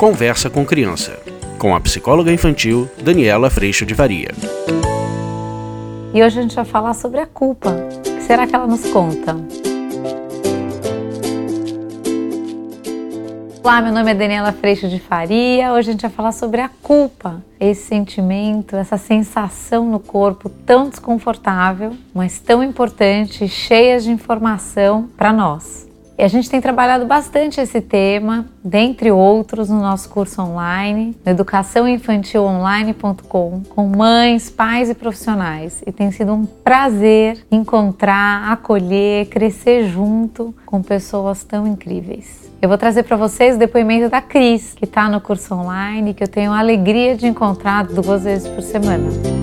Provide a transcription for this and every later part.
Conversa com Criança, com a psicóloga infantil Daniela Freixo de Varia. E hoje a gente vai falar sobre a culpa. O que será que ela nos conta? Olá, meu nome é Daniela Freixo de Faria. Hoje a gente vai falar sobre a culpa, esse sentimento, essa sensação no corpo tão desconfortável, mas tão importante, cheia de informação para nós. E a gente tem trabalhado bastante esse tema, dentre outros, no nosso curso online, no educaçãoinfantilonline.com, com mães, pais e profissionais. E tem sido um prazer encontrar, acolher, crescer junto com pessoas tão incríveis. Eu vou trazer para vocês o depoimento da Cris, que está no curso online, que eu tenho a alegria de encontrar duas vezes por semana.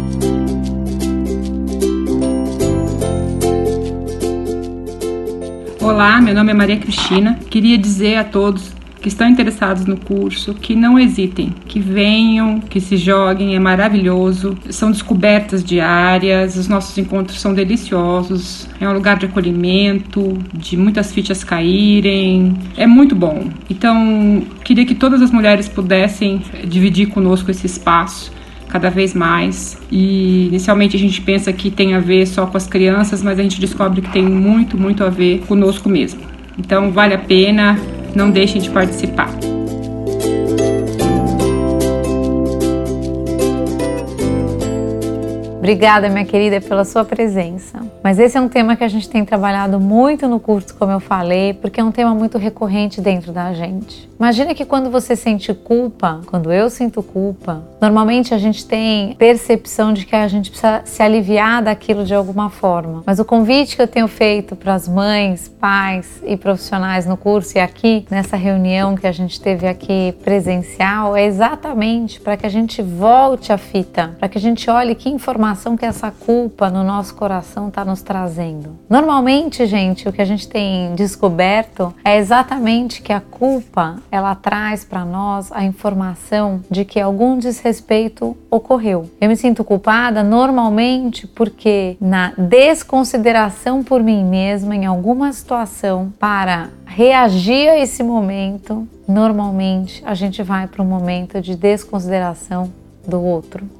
Olá, meu nome é Maria Cristina. Queria dizer a todos que estão interessados no curso que não hesitem, que venham, que se joguem, é maravilhoso. São descobertas diárias, os nossos encontros são deliciosos, é um lugar de acolhimento, de muitas fichas caírem, é muito bom. Então, queria que todas as mulheres pudessem dividir conosco esse espaço cada vez mais. E inicialmente a gente pensa que tem a ver só com as crianças, mas a gente descobre que tem muito, muito a ver conosco mesmo. Então vale a pena, não deixem de participar. Obrigada, minha querida, pela sua presença. Mas esse é um tema que a gente tem trabalhado muito no curso, como eu falei, porque é um tema muito recorrente dentro da gente. Imagina que quando você sente culpa, quando eu sinto culpa, normalmente a gente tem percepção de que a gente precisa se aliviar daquilo de alguma forma. Mas o convite que eu tenho feito para as mães, pais e profissionais no curso e aqui nessa reunião que a gente teve aqui presencial é exatamente para que a gente volte à fita, para que a gente olhe que informação que essa culpa no nosso coração está nos trazendo. Normalmente, gente, o que a gente tem descoberto é exatamente que a culpa ela traz para nós a informação de que algum desrespeito ocorreu. Eu me sinto culpada normalmente porque na desconsideração por mim mesma em alguma situação para reagir a esse momento, normalmente a gente vai para um momento de desconsideração do outro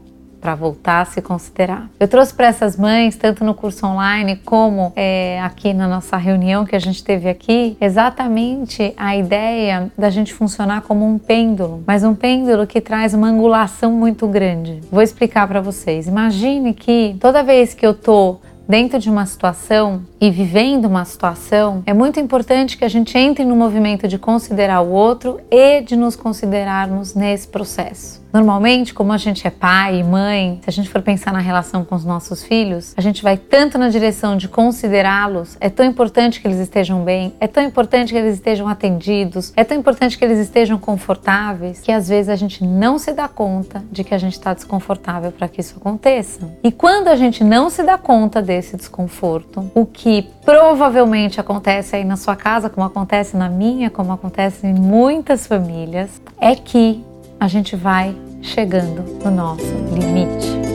para voltar a se considerar. Eu trouxe para essas mães, tanto no curso online como é, aqui na nossa reunião que a gente teve aqui, exatamente a ideia da gente funcionar como um pêndulo, mas um pêndulo que traz uma angulação muito grande. Vou explicar para vocês. Imagine que toda vez que eu tô dentro de uma situação e vivendo uma situação, é muito importante que a gente entre no movimento de considerar o outro e de nos considerarmos nesse processo. Normalmente, como a gente é pai e mãe, se a gente for pensar na relação com os nossos filhos, a gente vai tanto na direção de considerá-los, é tão importante que eles estejam bem, é tão importante que eles estejam atendidos, é tão importante que eles estejam confortáveis, que às vezes a gente não se dá conta de que a gente está desconfortável para que isso aconteça. E quando a gente não se dá conta desse desconforto, o que provavelmente acontece aí na sua casa, como acontece na minha, como acontece em muitas famílias, é que a gente vai chegando no nosso limite.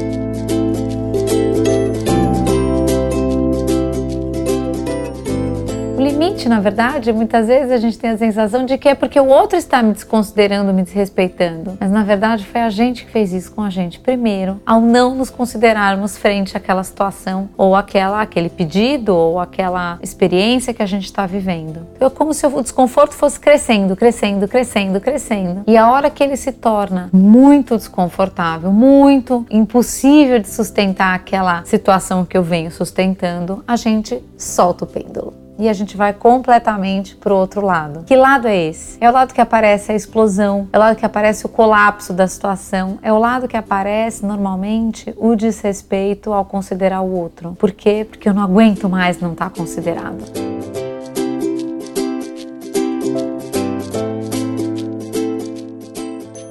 Na verdade, muitas vezes a gente tem a sensação de que é porque o outro está me desconsiderando, me desrespeitando. Mas na verdade foi a gente que fez isso com a gente primeiro, ao não nos considerarmos frente àquela situação ou aquela, aquele pedido ou aquela experiência que a gente está vivendo. Então, é como se o desconforto fosse crescendo, crescendo, crescendo, crescendo. E a hora que ele se torna muito desconfortável, muito impossível de sustentar aquela situação que eu venho sustentando, a gente solta o pêndulo e a gente vai completamente para o outro lado. Que lado é esse? É o lado que aparece a explosão, é o lado que aparece o colapso da situação, é o lado que aparece normalmente o desrespeito ao considerar o outro. Por quê? Porque eu não aguento mais não estar tá considerado.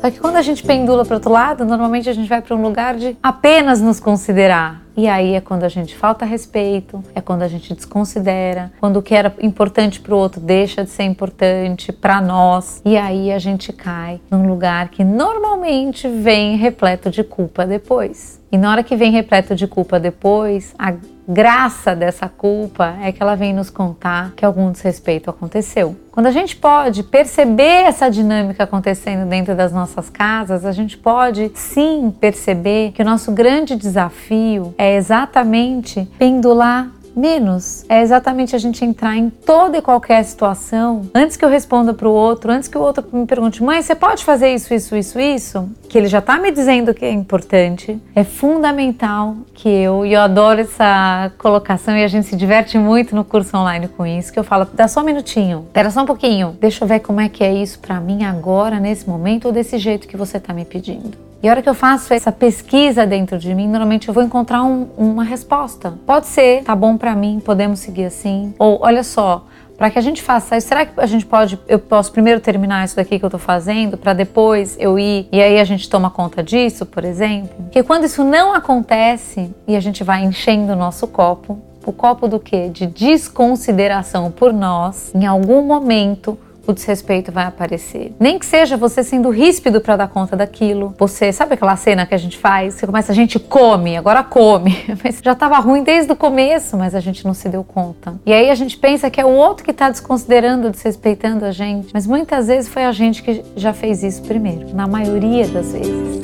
Só que quando a gente pendula para outro lado, normalmente a gente vai para um lugar de apenas nos considerar. E aí é quando a gente falta respeito, é quando a gente desconsidera, quando o que era importante para o outro deixa de ser importante para nós. E aí a gente cai num lugar que normalmente vem repleto de culpa depois. E na hora que vem repleto de culpa depois, a graça dessa culpa é que ela vem nos contar que algum desrespeito aconteceu. Quando a gente pode perceber essa dinâmica acontecendo dentro das nossas casas, a gente pode sim perceber que o nosso grande desafio é exatamente pendular menos. É exatamente a gente entrar em toda e qualquer situação, antes que eu responda para o outro, antes que o outro me pergunte, mãe, você pode fazer isso, isso, isso, isso? Que ele já está me dizendo que é importante. É fundamental que eu, e eu adoro essa colocação e a gente se diverte muito no curso online com isso, que eu falo, dá só um minutinho, espera só um pouquinho, deixa eu ver como é que é isso para mim agora, nesse momento, ou desse jeito que você está me pedindo. E a hora que eu faço essa pesquisa dentro de mim, normalmente eu vou encontrar um, uma resposta. Pode ser, tá bom para mim, podemos seguir assim. Ou olha só, para que a gente faça isso, será que a gente pode, eu posso primeiro terminar isso daqui que eu estou fazendo, para depois eu ir e aí a gente toma conta disso, por exemplo? Porque quando isso não acontece e a gente vai enchendo o nosso copo, o copo do quê? De desconsideração por nós, em algum momento o desrespeito vai aparecer. Nem que seja você sendo ríspido para dar conta daquilo. Você, sabe aquela cena que a gente faz? Você começa, a gente come, agora come. Mas já estava ruim desde o começo, mas a gente não se deu conta. E aí a gente pensa que é o outro que está desconsiderando, desrespeitando a gente. Mas muitas vezes foi a gente que já fez isso primeiro, na maioria das vezes.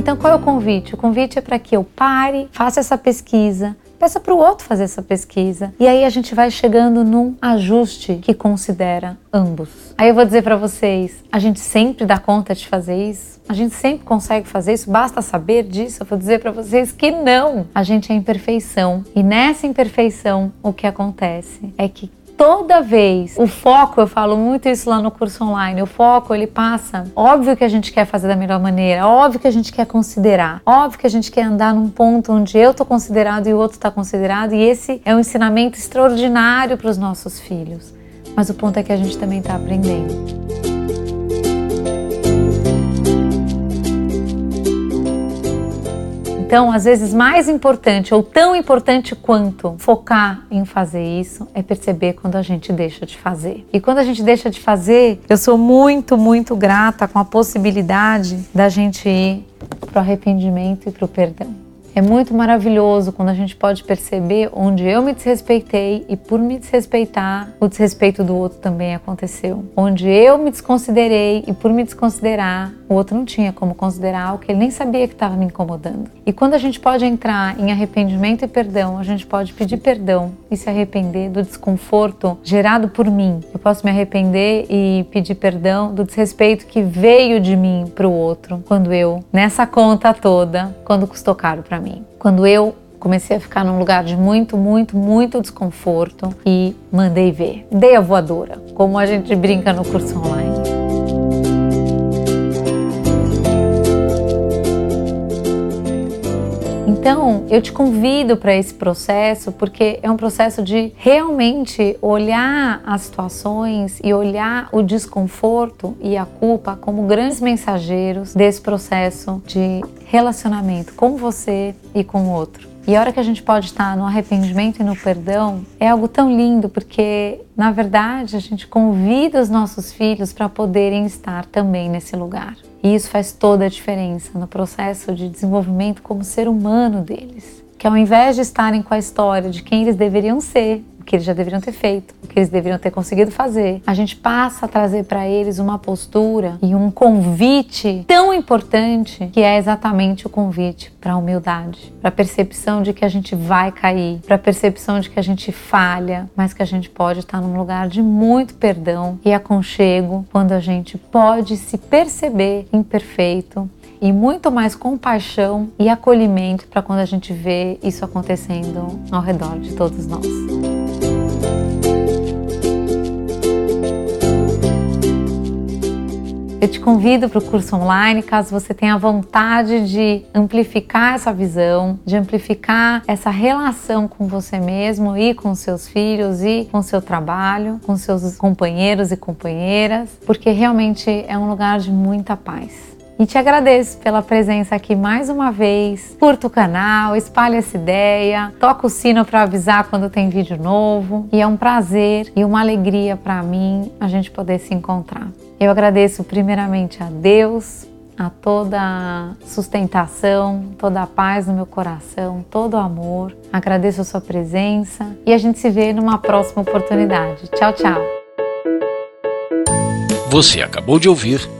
Então, qual é o convite? O convite é para que eu pare, faça essa pesquisa, Peça para o outro fazer essa pesquisa. E aí a gente vai chegando num ajuste que considera ambos. Aí eu vou dizer para vocês, a gente sempre dá conta de fazer isso? A gente sempre consegue fazer isso? Basta saber disso? Eu vou dizer para vocês que não. A gente é imperfeição. E nessa imperfeição, o que acontece é que toda vez o foco, eu falo muito isso lá no curso online, o foco ele passa. Óbvio que a gente quer fazer da melhor maneira, óbvio que a gente quer considerar, óbvio que a gente quer andar num ponto onde eu tô considerado e o outro está considerado, e esse é um ensinamento extraordinário para os nossos filhos. Mas o ponto é que a gente também está aprendendo. Então, às vezes, mais importante ou tão importante quanto focar em fazer isso é perceber quando a gente deixa de fazer. E quando a gente deixa de fazer, eu sou muito, muito grata com a possibilidade da gente ir para o arrependimento e para o perdão. É muito maravilhoso quando a gente pode perceber onde eu me desrespeitei e por me desrespeitar, o desrespeito do outro também aconteceu. Onde eu me desconsiderei e por me desconsiderar, o outro não tinha como considerar algo que ele nem sabia que estava me incomodando. E quando a gente pode entrar em arrependimento e perdão, a gente pode pedir perdão e se arrepender do desconforto gerado por mim. Eu posso me arrepender e pedir perdão do desrespeito que veio de mim para o outro quando eu, nessa conta toda, quando custou caro para mim. Quando eu comecei a ficar num lugar de muito, muito, muito desconforto e mandei ver. Dei a voadora, como a gente brinca no curso online. Então, eu te convido para esse processo porque é um processo de realmente olhar as situações e olhar o desconforto e a culpa como grandes mensageiros desse processo de relacionamento com você e com o outro. E a hora que a gente pode estar no arrependimento e no perdão é algo tão lindo, porque na verdade a gente convida os nossos filhos para poderem estar também nesse lugar. E isso faz toda a diferença no processo de desenvolvimento como ser humano deles. Que ao invés de estarem com a história de quem eles deveriam ser, que eles já deveriam ter feito, o que eles deveriam ter conseguido fazer. A gente passa a trazer para eles uma postura e um convite tão importante que é exatamente o convite para a humildade, para a percepção de que a gente vai cair, para a percepção de que a gente falha, mas que a gente pode estar num lugar de muito perdão e aconchego quando a gente pode se perceber imperfeito e muito mais compaixão e acolhimento para quando a gente vê isso acontecendo ao redor de todos nós. Eu te convido para o curso online, caso você tenha vontade de amplificar essa visão, de amplificar essa relação com você mesmo e com seus filhos e com seu trabalho, com seus companheiros e companheiras, porque realmente é um lugar de muita paz. E te agradeço pela presença aqui mais uma vez. Curta o canal, espalhe essa ideia, toca o sino para avisar quando tem vídeo novo. E é um prazer e uma alegria para mim a gente poder se encontrar. Eu agradeço primeiramente a Deus a toda a sustentação, toda a paz no meu coração, todo o amor. Agradeço a sua presença e a gente se vê numa próxima oportunidade. Tchau, tchau. Você acabou de ouvir